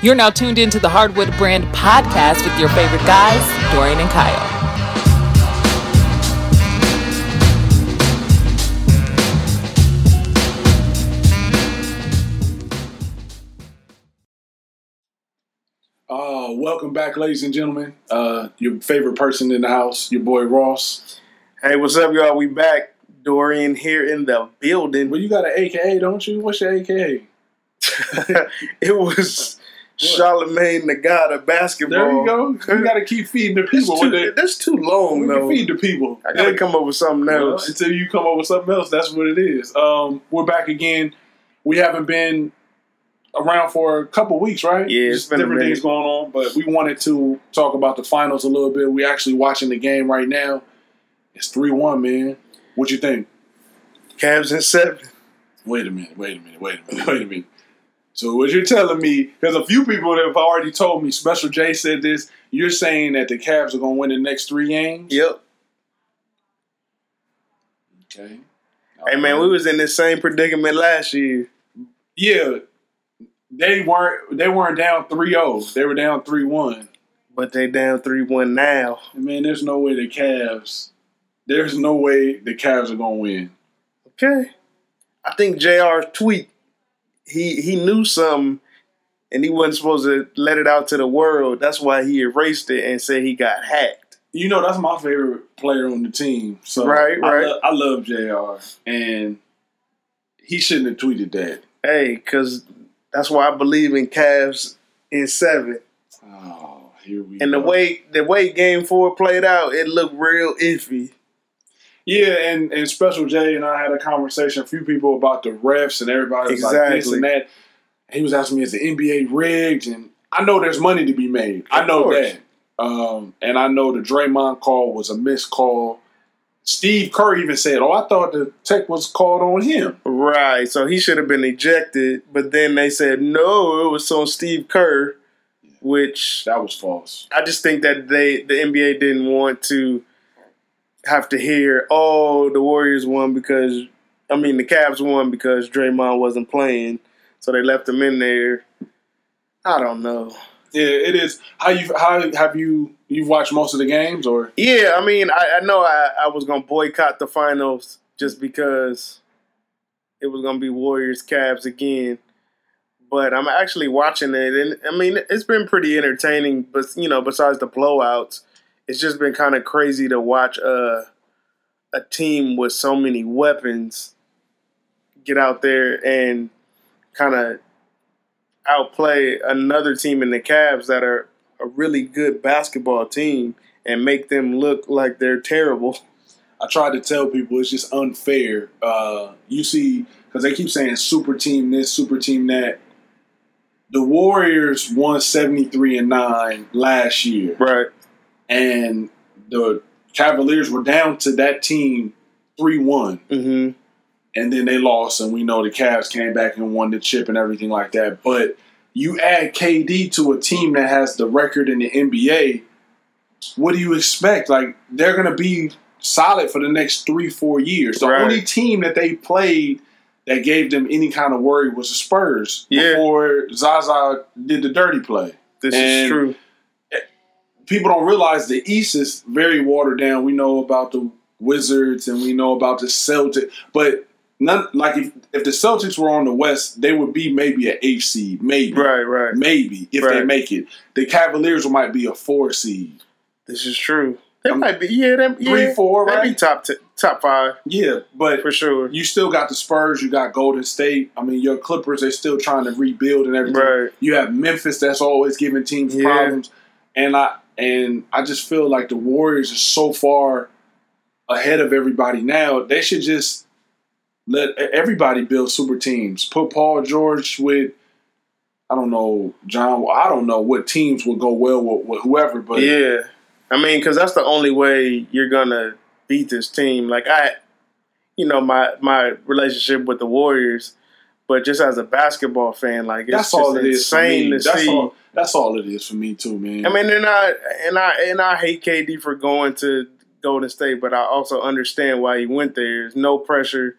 You're now tuned into the Hardwood Brand podcast with your favorite guys, Dorian and Kyle. Uh, welcome back, ladies and gentlemen. Uh, your favorite person in the house, your boy Ross. Hey, what's up, y'all? We back. Dorian here in the building. Well, you got an AKA, don't you? What's your AKA? it was Charlemagne the God of basketball. There you go. You got to keep feeding the people. That's too, with that's too long, though. feed the people. I gotta come up with something Well, else. until you come up with something else, that's what it is. Um, we're back again. We haven't been around for a couple weeks, right? Yeah, Just been different things going on, but we wanted to talk about the finals a little bit. We're actually watching the game right now. It's three one, man. What you think? Cavs in seven. Wait a minute, wait a minute, wait a minute, wait a minute. So what you're telling me, because a few people have already told me, Special J said this, you're saying that the Cavs are going to win the next three games? Yep. Okay. Hey man, we was in this same predicament last year. Yeah, they weren't they weren't down 3-0. They were down 3-1. But they down three one now. Man, there's no way the Cavs there's no way the Cavs are going to win. Okay. I think JR's tweet, he he knew something and he wasn't supposed to let it out to the world. That's why he erased it and said he got hacked. You know, that's my favorite player on the team. So Right, I right. lo- I love JR and he shouldn't have tweeted that. Hey, cause that's why I believe in Cavs in seven. Oh, here we And the way the way game four played out, it looked real iffy. Yeah, and, and Special J and I had a conversation, a few people about the refs and everybody was like this Exactly. and that. He was asking me, is the NBA rigged? And I know there's money to be made. I know that. Um, and I know the Draymond call was a missed call. Steve Kerr even said, oh, I thought the tech was called on him. Right. So he should have been ejected, but then they said no, it was on Steve Kerr, which That was false. I just think that they the NBA didn't want to have to hear, oh, the Warriors won because I mean the Cavs won because Draymond wasn't playing. So they left him in there. I don't know. Yeah, it is. How you how have you you've watched most of the games or Yeah, I mean, I, I know I, I was gonna boycott the finals just because it was gonna be Warriors Cavs again. But I'm actually watching it, and I mean, it's been pretty entertaining. But you know, besides the blowouts, it's just been kind of crazy to watch a a team with so many weapons get out there and kind of outplay another team in the Cavs that are a really good basketball team and make them look like they're terrible. I tried to tell people it's just unfair. Uh, you see, because they keep saying super team this, super team that. The Warriors won seventy three and nine last year, Right. And the Cavaliers were down to that team three one, Mm-hmm. and then they lost, and we know the Cavs came back and won the chip and everything like that. But you add KD to a team that has the record in the NBA, what do you expect? Like they're gonna be solid for the next three, four years. The Right. only team that they played that gave them any kind of worry was the Spurs Yeah. before Zaza did the dirty play. This And- is true. People don't realize the East is very watered down. We know about the Wizards and we know about the Celtics, but none like if, if the Celtics were on the West, they would be maybe an eighth seed, maybe, Right, right. maybe if they make it. The Cavaliers might be a four seed. This is true. They Um, might be, yeah, them, yeah. three, four, They'd be right? top t- top five Yeah, but for sure. you still got the Spurs, you got Golden State. I mean, your Clippers, they're still trying to rebuild and everything. Right. You have Memphis that's always giving teams Yeah. problems. And I and I just feel like the Warriors are so far ahead of everybody now. They should just let everybody build super teams. Put Paul George with I don't know, John I don't know what teams would go well with, with whoever, but yeah. I mean, because that's the only way you're gonna beat this team. Like I, you know, my my relationship with the Warriors, but just as a basketball fan, like it's that's all it is insane me. to That's see. all that's all it is for me too, man. I mean, and I and I and I hate KD for going to Golden State, but I also understand why he went there. There's no pressure.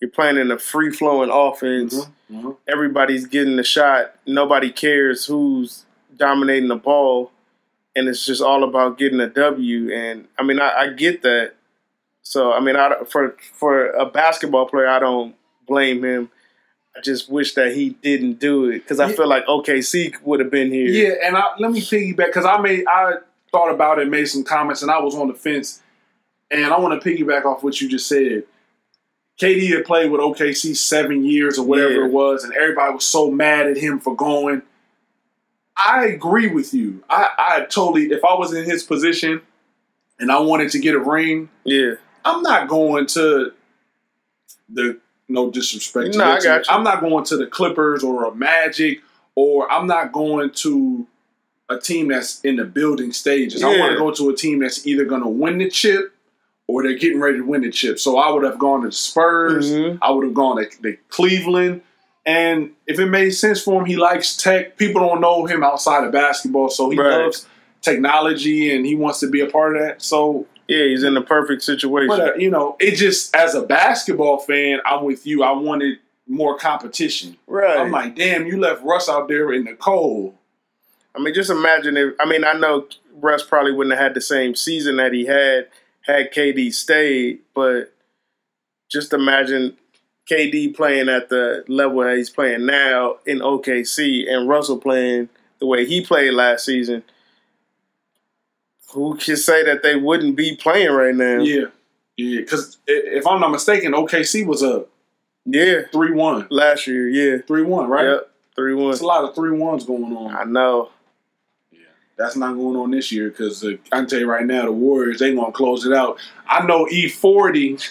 You're playing in a free flowing offense. Mm-hmm. Everybody's getting the shot. Nobody cares who's dominating the ball, and it's just all about getting a W. And I mean, I, I get that. So I mean, I, for for a basketball player, I don't blame him. I just wish that he didn't do it because I Yeah. feel like OKC would have been here. Yeah, and I, let me piggyback because I made I thought about it, made some comments, and I was on the fence. And I want to piggyback off what you just said. KD had played with OKC seven years or whatever Yeah. it was, and everybody was so mad at him for going. I agree with you. I, I totally, if I was in his position and I wanted to get a ring, yeah. I'm not going to the no disrespect. to No, I got you. I'm not going to the Clippers or a Magic, or I'm not going to a team that's in the building stages. I want to go to a team that's either going to win the chip or they're getting ready to win the chip. So I would have gone to the Spurs. Mhm. I would have gone to, to Cleveland. And if it made sense for him, he likes tech. People don't know him outside of basketball, so he Right. loves technology and he wants to be a part of that. So Yeah, he's in the perfect situation. but uh, you know, it just as a basketball fan, I'm with you. I wanted more competition. right. I'm like, damn, you left Russ out there in the cold. I mean, just imagine if. I mean, I know Russ probably wouldn't have had the same season that he had had KD stayed, but just imagine KD playing at the level that he's playing now in OKC and Russell playing the way he played last season. Who can say that they wouldn't be playing right now? Yeah, yeah. Because if I'm not mistaken, OKC was a Yeah, three one, last year, yeah, three one, right? yep, three one. There's a lot of three ones going on. I know. Yeah, that's not going on this year because uh, I can tell you right now, the Warriors they gonna close it out. I know E40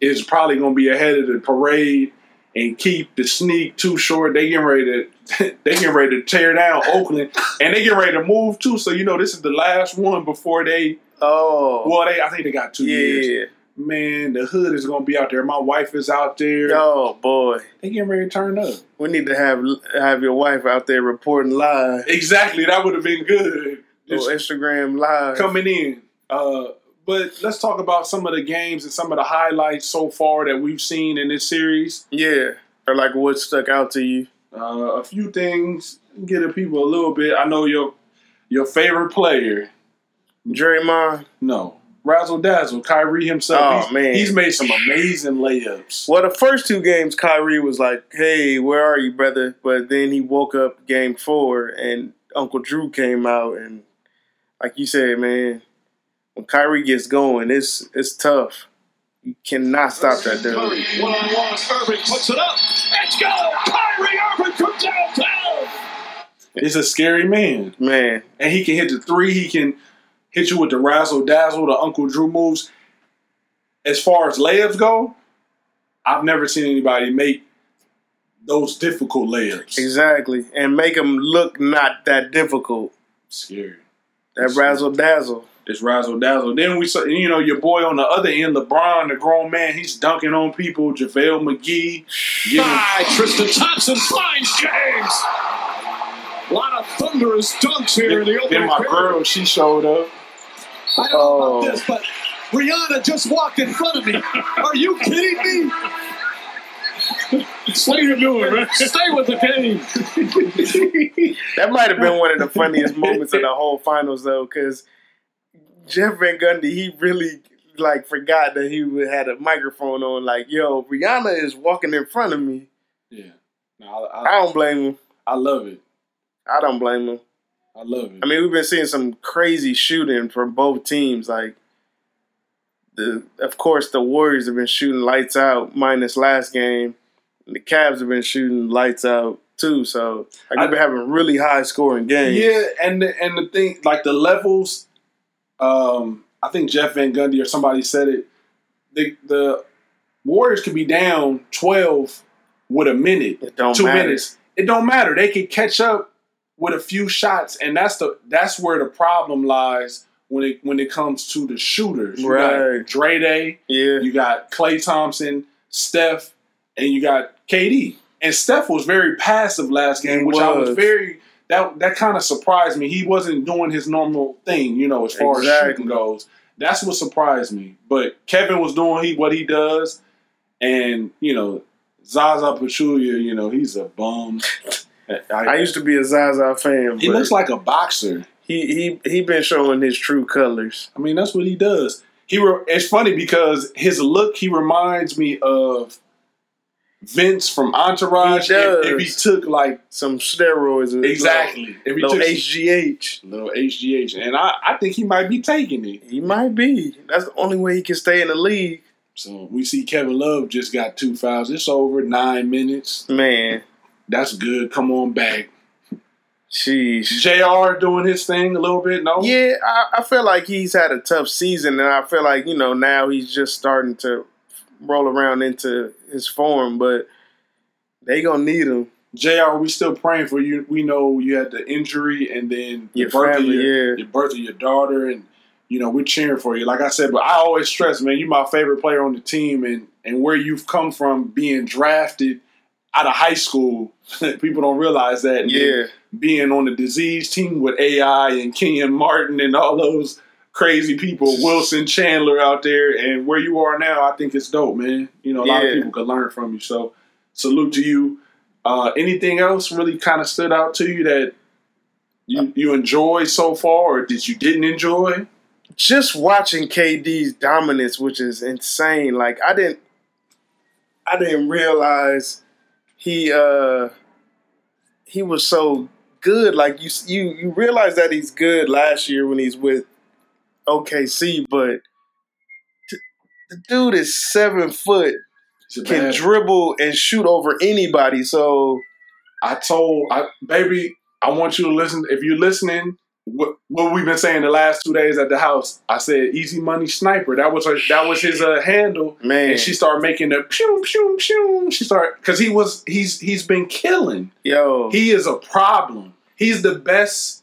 is probably gonna be ahead of the parade and keep the sneak too short. They getting ready to they getting ready to tear down Oakland and they getting ready to move too. So you know this is the last one before they. Oh, Well, they I think they got two years. Man, the hood is gonna be out there. My wife is out there. Oh boy. They getting ready to turn up. We need to have have your wife out there reporting live. Exactly, that would have been good. Little Just Instagram live. coming in. Uh, but let's talk about some of the games and some of the highlights so far that we've seen in this series. Yeah. Or like what stuck out to you. Uh, a few things, get the people a little bit. I know your your favorite player. Draymond. No, Razzle Dazzle, Kyrie himself. Oh, he's, man. he's made some amazing layups. Well, the first two games, Kyrie was like, "Hey, where are you, brother?" But then he woke up game four, and Uncle Drew came out, and like you said, man, when Kyrie gets going, it's it's tough. You cannot stop that dude. One on one. Irving puts it up. Let's go. It's a scary man, Man, and he can hit the three. He can hit you with the Razzle Dazzle, the Uncle Drew moves. As far as layups go, I've never seen anybody make those difficult layups. exactly, and make them look not that difficult. Scary. That razzle dazzle. It's razzle dazzle. Then we saw, you know, your boy on the other end, LeBron, the grown man, he's dunking on people. JaVale McGee, giving, By Tristan Thompson finds James. A lot of thunderous dunks here in the then, opening then my period. girl, she showed up. I don't know Oh. about this, but Rihanna just walked in front of me. Are you kidding me? What are you doing, man? Stay with the game. That might have been one of the funniest moments of the whole finals, though, because Jeff Van Gundy, he really like forgot that he had a microphone on. Like, yo, Rihanna is walking in front of me. Yeah. No, I, I I, don't blame him. I love it. I don't blame him. I love it. I mean, we've been seeing some crazy shooting from both teams. Like, the of course the Warriors have been shooting lights out, minus last game. And the Cavs have been shooting lights out too. So like, we've been having really high scoring games. Yeah, and the, and the thing, like the levels, um, I think Jeff Van Gundy or somebody said it. The the Warriors could be down twelve with a minute, It don't two matter. minutes. It don't matter. They could catch up with a few shots, and that's the that's where the problem lies when it when it comes to the shooters. You Right. got Dre Day, Yeah. you got Klay Thompson, Steph, and you got KD. And Steph was very passive last game, He which I was was. very that that kind of surprised me. He wasn't doing his normal thing, you know, as far as shooting goes. That's what surprised me. But Kevin was doing he what he does, And you know, Zaza Pachulia, you know, he's a bum. I used to be a Zaza fan. He looks like a boxer. he he he been showing his true colors. I mean, that's what he does. He re- it's funny because his look he reminds me of Vince from Entourage. He If, does. if he took like Some steroids. and exactly, if he Little took HGH. little HGH, and I, I think he might be taking it. He might be. That's the only way he can stay in the league. So we see Kevin Love just got two fouls. It's over nine minutes. Man, That's good. Come on back. sheesh. Jr. doing his thing a little bit. No, Yeah, I, I feel like he's had a tough season, and I feel like you know now he's just starting to roll around into his form. But they gonna need him. Jr. We still praying for you. We know you had the injury, and then Your the birth family, of your, yeah. your birth of your daughter, and you know we're cheering for you. Like I said, but I always stress, man, you're my favorite player on the team, and and where you've come from, being drafted out of high school. People don't realize that. Yeah, being on the disease team with AI and Kenyon Martin and all those crazy people, Wilson Chandler out there, and where you are now, I think it's dope, man. You know, a lot of people could learn from you. So, salute to you. Uh, anything else really kind of stood out to you that you you enjoyed so far, or that you didn't enjoy? just watching KD's dominance, which is insane. Like I didn't, I didn't realize he uh he was so good. Like you, you, you realize that he's good last year when he's with OKC, but t- the dude is seven foot, can dribble and shoot over anybody. So I told I, baby, I want you to listen. If you're listening, what, what we've been saying the last two days at the house, I said Easy Money Sniper. That was her, that was his uh, handle, man, and she started making the pew pew pew. She started because he was he's he's been killing. yo, He is a problem. He's the best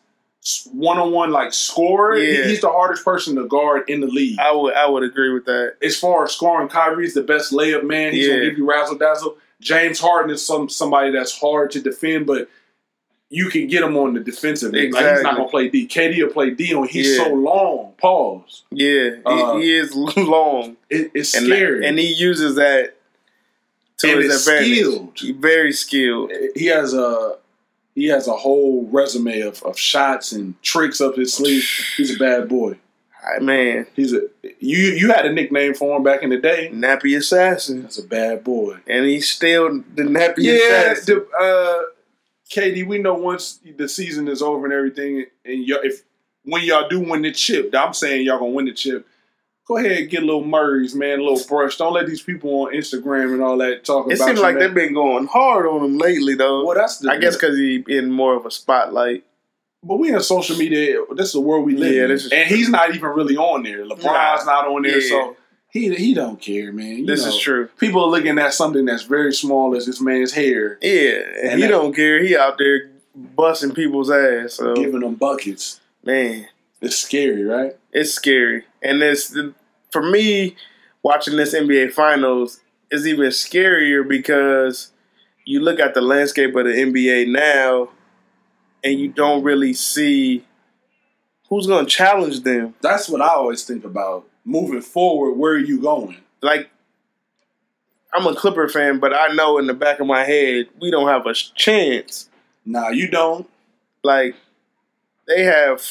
one on one like scorer. He- Yeah. he's the hardest person to guard in the league. I would, I would agree with that. as far as scoring, Kyrie's the best layup man. He's Yeah. gonna give you razzle dazzle. James Harden is some somebody that's hard to defend, but you can get him on the defensive end. Like he's not gonna play D. KD will play D on. He's Yeah. so long. Pause. Yeah, Uh, he, he is long. It, it's and scary. and he uses that to And his advantage. skilled. He very skilled. he has a he has a whole resume of, of shots and tricks up his sleeve. He's a bad boy. Ah, Man, He's a you you had a nickname for him back in the day. nappy assassin, That's a bad boy. and he's still the nappy Yeah, assassin. the, uh, KD, we know once the season is over and everything, and y'all, if when y'all do win the chip, I'm saying y'all gonna win the chip. Go ahead and get a little Murray's, man, a little brush. Don't let these people on Instagram and all that talk about it seems like they've been going hard on him lately, though. Well, that's the. I guess because he in more of a spotlight. but we in social media. This is the world we live Yeah, in, this is and he's not even really on there. LeBron's Nah. not on there, Yeah. so he he don't care, man. You This know, is true. People are looking at something that's very small as this man's hair, Yeah, and, And he don't care. He out there busting people's ass. So giving them buckets. man, It's scary, right? it's scary. And it's for me watching this NBA Finals is even scarier because you look at the landscape of the NBA now, and you don't really see who's going to challenge them. That's what I always think about. Moving forward, where are you going? Like, I'm a Clipper fan, but I know in the back of my head we don't have a chance. Nah, you don't. Like, they have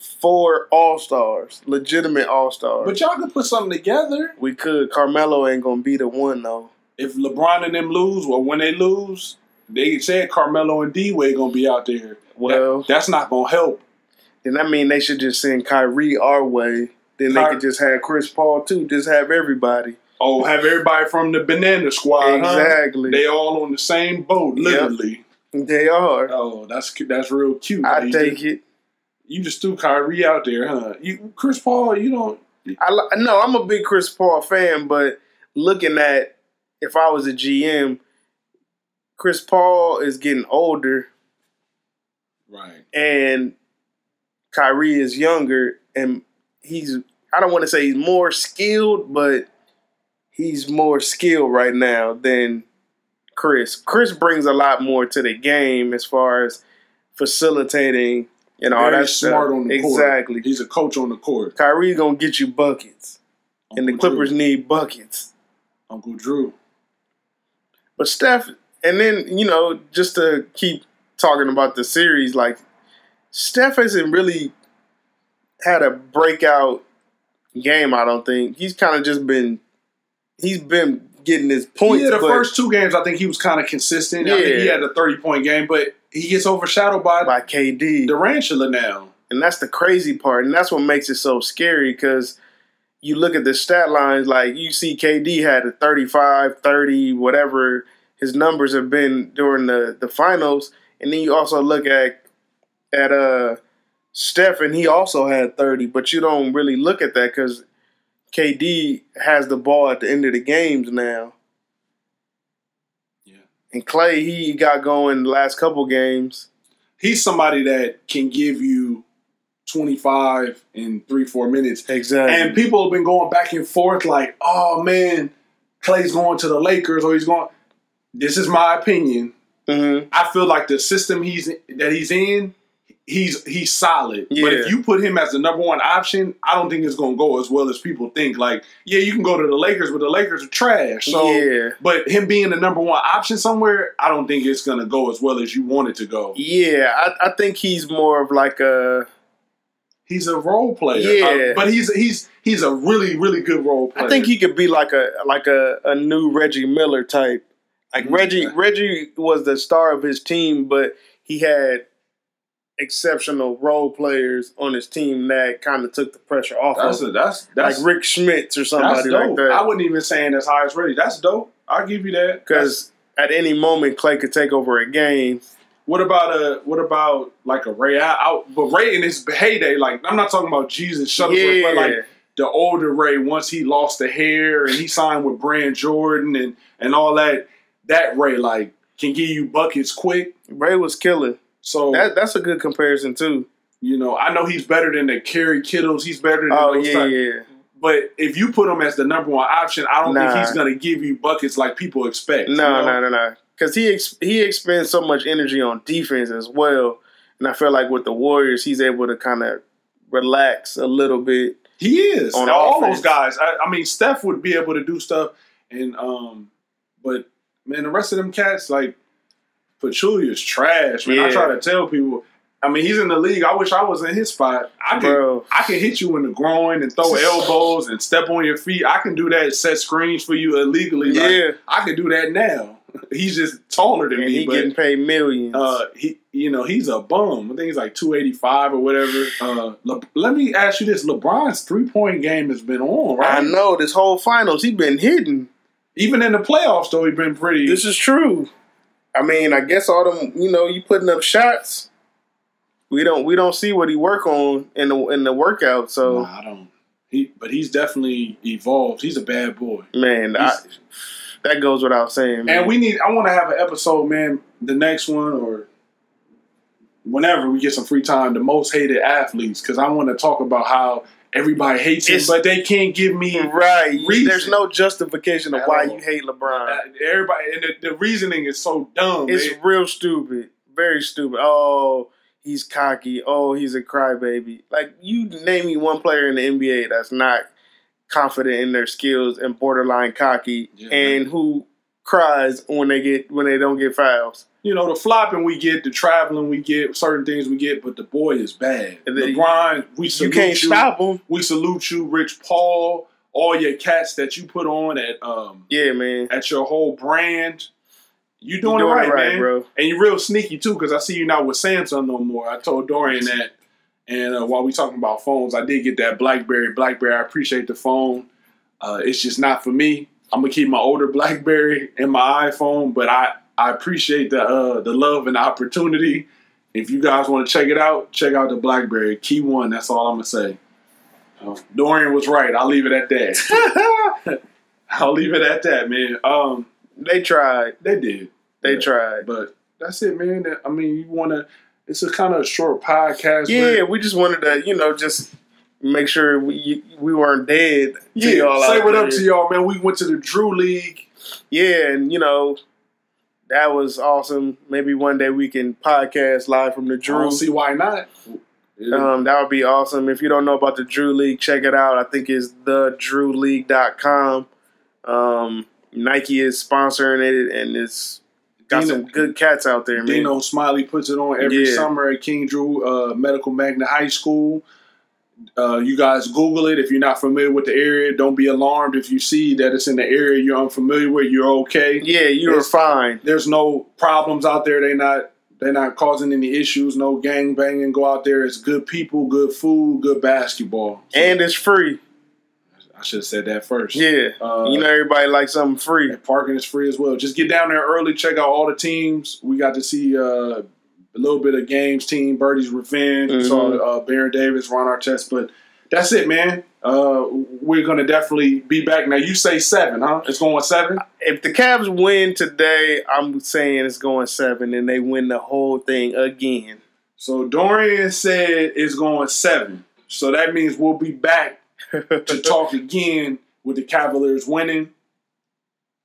four All Stars, legitimate All Stars. But y'all can put something together. We could. Carmelo ain't gonna be the one though. If LeBron and them lose, well, when they lose, they said Carmelo and D Wade gonna be out there. Well, That- that's not gonna help. then I mean they should just send Kyrie our way. Then they could just have Chris Paul too. Just have everybody. Oh, have everybody from the Banana Squad. huh? exactly. They all on the same boat, literally. They are. Oh, that's that's real cute. I You take it. You just threw Kyrie out there, huh? You, Chris Paul, you don't. I no, I'm a big Chris Paul fan, but looking at if I was a GM, Chris Paul is getting older Right. and Kyrie is younger and he's I don't want to say he's more skilled, but he's more skilled right now than Chris. Chris brings a lot more to the game as far as facilitating and all Very that smart stuff. on the court. exactly. He's a coach on the court. Kyrie's gonna get you buckets, and the Clippers Drew. need buckets. Uncle Drew. But Steph, and then you know, just to keep talking about the series, like Steph hasn't really had a breakout game. I don't think he's kind of just been he's been getting his points. yeah, the first two games, I think he was kind of consistent. I think he had a 30 point game, but he gets overshadowed by, by KD. Durantula now. And that's the crazy part. And that's what makes it so scary because you look at the stat lines, like you see KD had a 35, 30, whatever his numbers have been during the, the finals. And then you also look at at uh Steph and he also had 30, but you don't really look at that because KD has the ball at the end of the games now. Yeah. And Klay, he got going the last couple games. He's somebody that can give you 25 in three, four minutes. Exactly. And people have been going back and forth like, oh man, Klay's going to the Lakers or he's going. This is my opinion. Mhm. I feel like the system he's that he's in, he's he's solid. But if you put him as the number one option, I don't think it's going to go as well as people think. Like, yeah, you can go to the Lakers, but the Lakers are trash. So, yeah. but him being the number one option somewhere, I don't think it's going to go as well as you want it to go. Yeah, I, I think he's more of like a. He's a role player. Yeah. Uh, but he's he's he's a really really good role player. I think he could be like a like a, a new Reggie Miller type. Like Mm, Reggie. Reggie was the star of his team, but he had exceptional role players on his team that kind of took the pressure off that's of a, that's that's like Rik Smits or somebody like that. I wouldn't even saying as high as Reggie. That's dope. I'll give you that. Because at any moment, Klay could take over a game. What about a what about like a Ray out, but Ray in his heyday, like I'm not talking about Jesus Shuttlesworth, but like the older Ray once he lost the hair and he signed with Brand Jordan and and all that, that Ray like can give you buckets quick. Ray was killer. So That that's a good comparison too. you know, I know he's better than the Kerry Kittles, he's better than Oh yeah, type- yeah. But if you put him as the number one option, I don't Nah. think he's gonna give you buckets like people expect. No, no, no, no. Because he ex- he expends so much energy on defense as well, and I feel like with the Warriors, he's able to kind of relax a little bit. He is. On all offense. those guys. I, I mean, Steph would be able to do stuff, and um, but man, the rest of them cats like Pachulia's trash. Man, I try to tell people. I mean, he's in the league. I wish I was in his spot. I can, Bro. I can hit you in the groin and throw elbows and step on your feet. I can do that. Set screens for you illegally. Like, Yeah. I can do that now. He's just taller than me, he but getting paid millions. uh, he, you know, he's a bum. I think he's like two eighty five or whatever. Uh, Le- let me ask you this: LeBron's three point game has been on, right? I know this whole finals He's been hidden. Even in the playoffs, though, he's been pretty. This is true. I mean, I guess all them you know you putting up shots. We don't we don't see what he work on in the in the workout. So Nah, I don't. He, but he's definitely evolved. He's a bad boy. man, I, that goes without saying. Man. And we need. I want to have an episode, man. The next one or whenever we get some free time, the most hated athletes, because I want to talk about how everybody hates him, It's- but they can't give me right. reason. There's no justification of why all. you hate LeBron. Uh, everybody, and the, the reasoning is so dumb. It's man. real stupid. Very stupid. Oh, he's cocky. Oh, he's a crybaby. Like you name me one player in the NBA that's not confident in their skills and borderline cocky Yeah, and who cries when they get when they don't get fouls. you know, the flopping we get, the traveling we get, certain things we get, but the boy is bad. And then- LeBron, we salute You salute can't stop him. We salute you, Rich Paul, all your cats that you put on at um Yeah, man. at your whole brand. You doing, doing it right, right, man. bro. And you're real sneaky too, because I see you not with Samsung no more. I told Dorian that. And uh, while we talking about phones, I did get that BlackBerry. BlackBerry, I appreciate the phone. Uh, it's just not for me. I'm gonna keep my older BlackBerry and my iPhone, but I I appreciate the uh, the love and the opportunity. If you guys want to check it out, check out the BlackBerry Key One. That's all I'm gonna say. Uh, Dorian was right. I'll leave it at that. I'll leave it at that, man. Um, They tried. they did. They Yeah. tried. But that's it, man. I mean, you want to. It's a kind of short podcast. Yeah, we just wanted to, you know, just make sure we we weren't dead. to yeah. y'all Say out what up to y'all, man. We went to the Drew League. Yeah, and you know, that was awesome. Maybe one day we can podcast live from the I Drew. don't see why not. Yeah. Um, that would be awesome. If you don't know about the Drew League, check it out. I think it's thedrewleague.com. Um, Nike is sponsoring it, and it's got Dino- some good cats out there, man. Dino Smiley puts it on every Yeah. summer at King Drew uh, Medical Magnet High School. Uh, you guys Google it if you're not familiar with the area. Don't be alarmed if you see that it's in the area you're unfamiliar with. You're okay. Yeah, you're fine. There's no problems out there. They not they're not causing any issues. No gang banging. Go out there. It's good people, good food, good basketball. So, And it's free. I should have said that first. Yeah. Uh, you know everybody likes something free. Parking is free as well. Just get down there early, check out all the teams. We got to see uh, a little bit of games team, Birdie's Revenge, Mhm. saw uh, Baron Davis, Ron Artest, but that's it, man. Uh, we're gonna definitely be back. Now you say seven, huh? It's going seven. If the Cavs win today, I'm saying it's going seven, and they win the whole thing again. So Dorian said it's going seven. So that means we'll be back to talk again with the Cavaliers winning.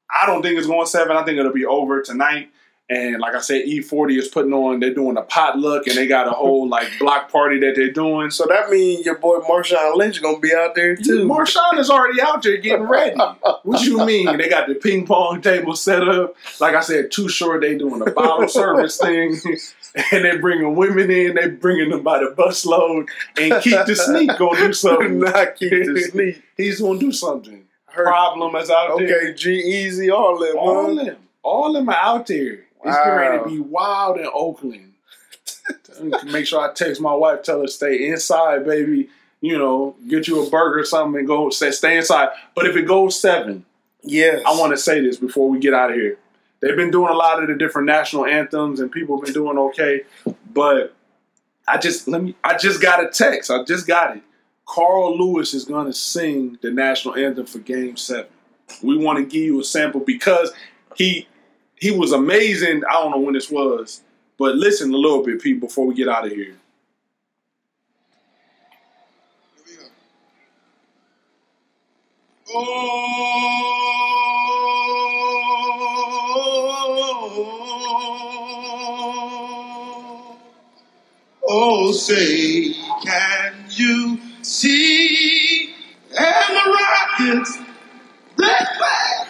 I don't think it's going seven. I think it'll be over tonight. And like I said, E40 is putting on. They're doing a potluck, and they got a whole like block party that they're doing. So that means your boy Marshawn Lynch gonna be out there too. Marshawn is already out there getting ready. What you mean? They got the ping pong table set up. Like I said, too short. They doing a bottle service thing, and they bringing women in. They bringing them by the busload. And Keith the Sneak gonna do something. Not keep the sneak. He's gonna do something. Heard- Problem is out there. Okay, G-Eazy, all them. All them. All of them are out there. It's ready to be wild in Oakland. Make sure I text my wife, tell her stay inside, baby. You know, get you a burger or something and go say stay inside. But if it goes seven, Yes. I want to say this before we get out of here. They've been doing a lot of the different national anthems and people have been doing okay. But I just let me I just got a text. I just got it. Carl Lewis is gonna sing the national anthem for game seven. We want to give you a sample because he he was amazing. I don't know when this was, but listen a little bit, people, before we get out of here. Oh, oh, say, can you see and the rockets that flag?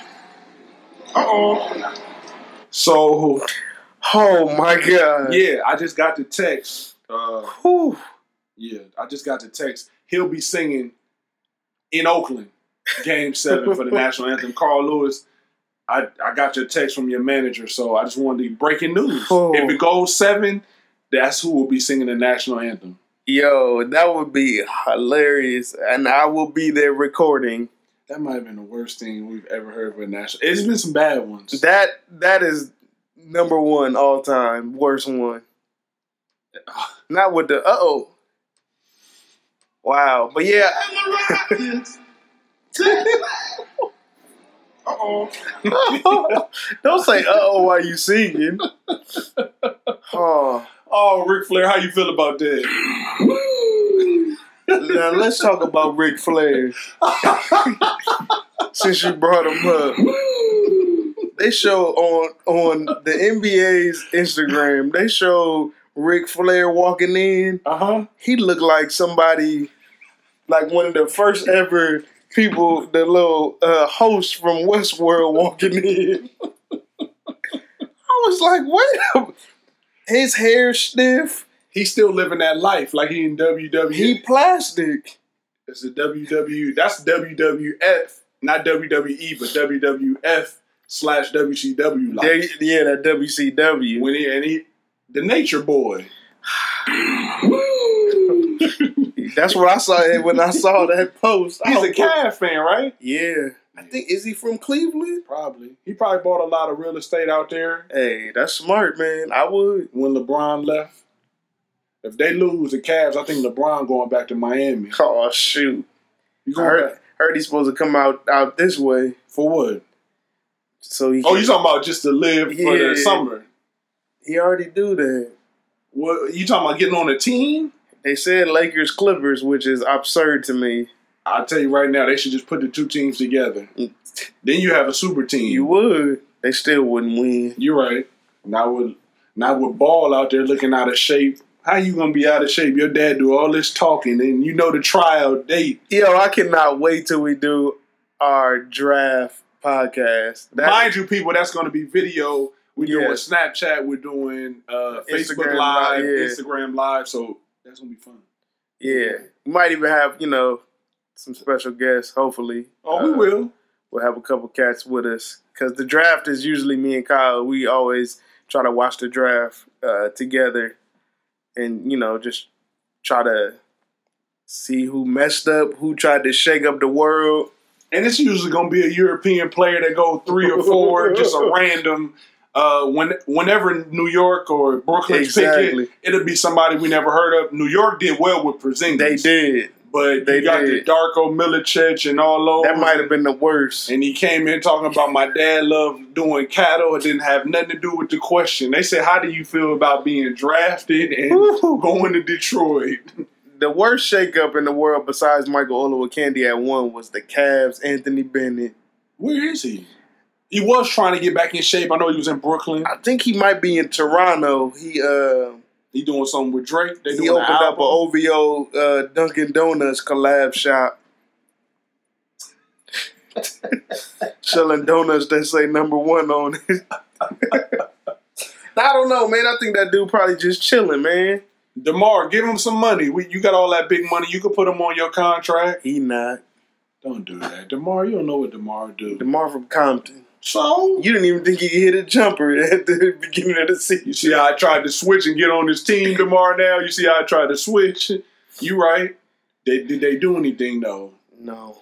Uh-oh. So Oh my god. yeah, I just got the text. Uh, Whew. Yeah, I just got the text. He'll be singing in Oakland, Game Seven for the national anthem. Carl Lewis, I, I got your text from your manager, so I just wanted to breaking news. Oh. If it goes seven, that's who will be singing the national anthem. Yo, that would be hilarious, and I will be there recording. That might have been the worst thing we've ever heard for a national. It's been some bad ones. That that is number one all time, worst one. Not with the uh oh. Wow, but yeah, And the rockets that flag. Uh-oh. don't say uh oh while you singing. Oh, oh, Ric Flair, how you feel about that? now let's talk about Ric Flair. Since you brought him up, they show on on the NBA's Instagram. They show Ric Flair walking in. Uh huh. He looked like somebody, like one of the first ever people, the little uh, host from Westworld walking in. I was like, wait a His hair stiff. He's still living that life like he in WWE. He plastic. It's the WW. That's WWF, not WWE, but WWF slash WCW. Life. There, yeah, that WCW. when he and he, the Nature Boy. That's what I saw when I saw that post. He's a was- Cavs fan, right? Yeah. I think is he from Cleveland? Probably. He probably bought a lot of real estate out there Hey, that's smart, man. I would. when LeBron left. If they lose the Cavs, I think LeBron going back to Miami. Oh shoot. You I heard, back heard he's supposed to come out out this way. for what? So he Oh, you talking about just to live for the summer? he already do that. What you talking about getting on a team? They said Lakers Clippers, which is absurd to me. I'll tell you right now, they should just put the two teams together. Mm. Then you have a super team. You would. They still wouldn't win. You're right. Not with not with Ball out there looking out of shape. How you gonna be out of shape? Your dad do all this talking, and you know the trial date. Yo, I cannot wait till we do our draft podcast. That- Mind you, people, that's going to be video. We're doing Snapchat. We're doing uh, Facebook Live, yeah. Instagram Live. So that's going to be fun. yeah, we might even have you know some special guests. Hopefully, Oh, we Uh, will. We'll have a couple cats with us because the draft is usually me and Kyle. We always try to watch the draft uh, together, and you know just try to see who messed up, who tried to shake up the world. And it's usually going to be a European player that go three or four, just a random. Uh, when whenever New York or Brooklyn pick it, it'll be somebody we never heard of. New York did well with Porzingis. They did. but They got did. the Darko Milicic and all those. That might have been the worst. And he came in talking about my dad loved doing cattle. It didn't have nothing to do with the question. They said, "How do you feel about being drafted and going to Detroit?" The worst shakeup in the world, besides Michael Olowokandi at one, was the Cavs. Anthony Bennett. Where is he? He was trying to get back in shape. I know he was in Brooklyn. I think he might be in Toronto. He uh He doing something with Drake. They he opened an up a album. OVO uh, Dunkin' Donuts collab shop. Selling donuts that say number one on it. I don't know, man. I think that dude probably just chilling, man. Demar, give him some money. We, you got all that big money. You could put him on your contract. He not. Don't do that, Demar. You don't know what Demar do. DeMar from Compton. So You didn't even think he hit a jumper at the beginning of the You season. see how I tried to switch and get on this team Demar. now? You see how I tried to switch? You right. They, did they do anything though? No.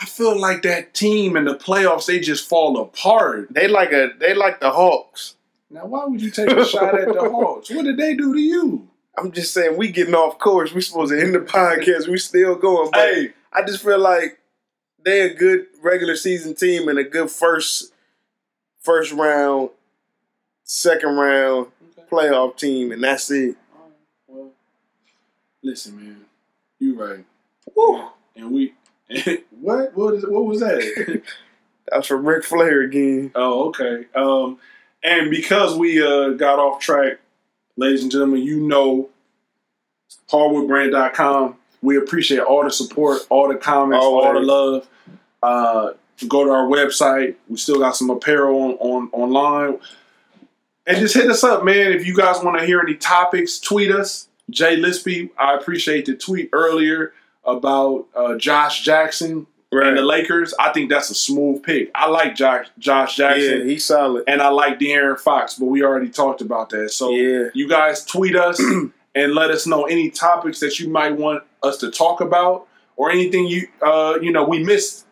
I feel like that team in the playoffs, they just fall apart. They like a they like the Hawks. Now, why would you take a shot at the Hawks? What did they do to you? I'm just saying we getting off course. We supposed to end the podcast. We still going. But Hey, I just feel like they a good regular season team and a good first first round, second round playoff team, and that's it. well, listen, man, you right. Woo. And we, what? What, is, what was that? That's for Ric Flair again. Oh, okay. Um, and because we uh, got off track, ladies and gentlemen, you know hardwoodbrand.com. We appreciate all the support, all the comments, all the love. Uh, go to our website. We still got some apparel on, on online. And just hit us up, man. If you guys want to hear any topics, tweet us. Jay Lispy, I appreciate the tweet earlier about uh, Josh Jackson and the Lakers. I think that's a smooth pick. I like Josh, Josh Jackson Yeah, he's solid. and I like De'Aaron Fox, but we already talked about that. So Yeah. you guys tweet us and let us know any topics that you might want us to talk about or anything you uh you know we missed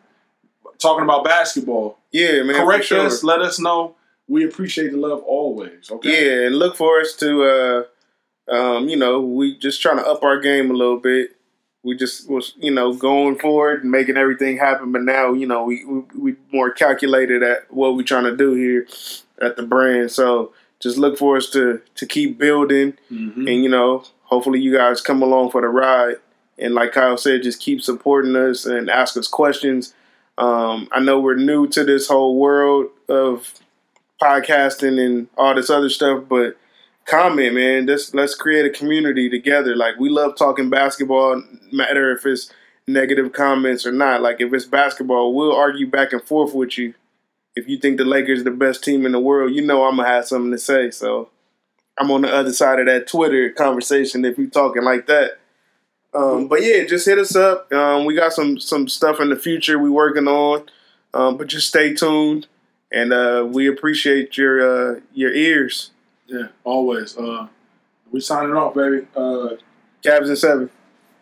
talking about basketball. Yeah, man. Correct sure. us, let us know. We appreciate the love always. Okay. Yeah, and look for us to, uh, um, you know, we just trying to up our game a little bit. We just was, you know, going forward and making everything happen. But now, you know, we we, we more calculated at what we're trying to do here at the brand. So just look for us to to keep building, Mhm. and you know, hopefully you guys come along for the ride. And like Kyle said, just keep supporting us and ask us questions. Um, I know we're new to this whole world of podcasting and all this other stuff, but comment, man. Let's let's create a community together. Like we love talking basketball, matter if it's negative comments or not. Like if it's basketball, we'll argue back and forth with you. If you think the Lakers the best team in the world, you know I'm gonna have something to say. So I'm on the other side of that Twitter conversation if you talking like that. Um, but yeah, just hit us up. Um, we got some some stuff in the future we working on. Um, but just stay tuned, and uh, we appreciate your uh, your ears. Yeah, always. Uh we signing off, baby. Uh Cavs and seven.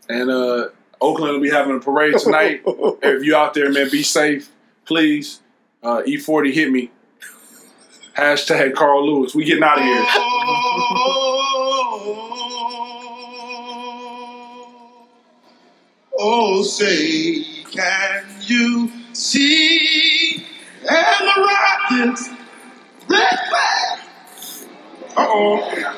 and uh Oakland will be having a parade tonight. if you out there, man, be safe, please. Uh, E40 hit me. Hashtag Carl Lewis. We getting out of here. Oh, say, can you see? And the Rockets, black flag. Oh.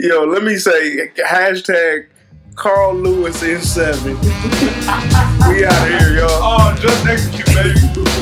Yo, let me say hashtag Carl Lewis in seven. we out of here, y'all. Oh, just execute, baby.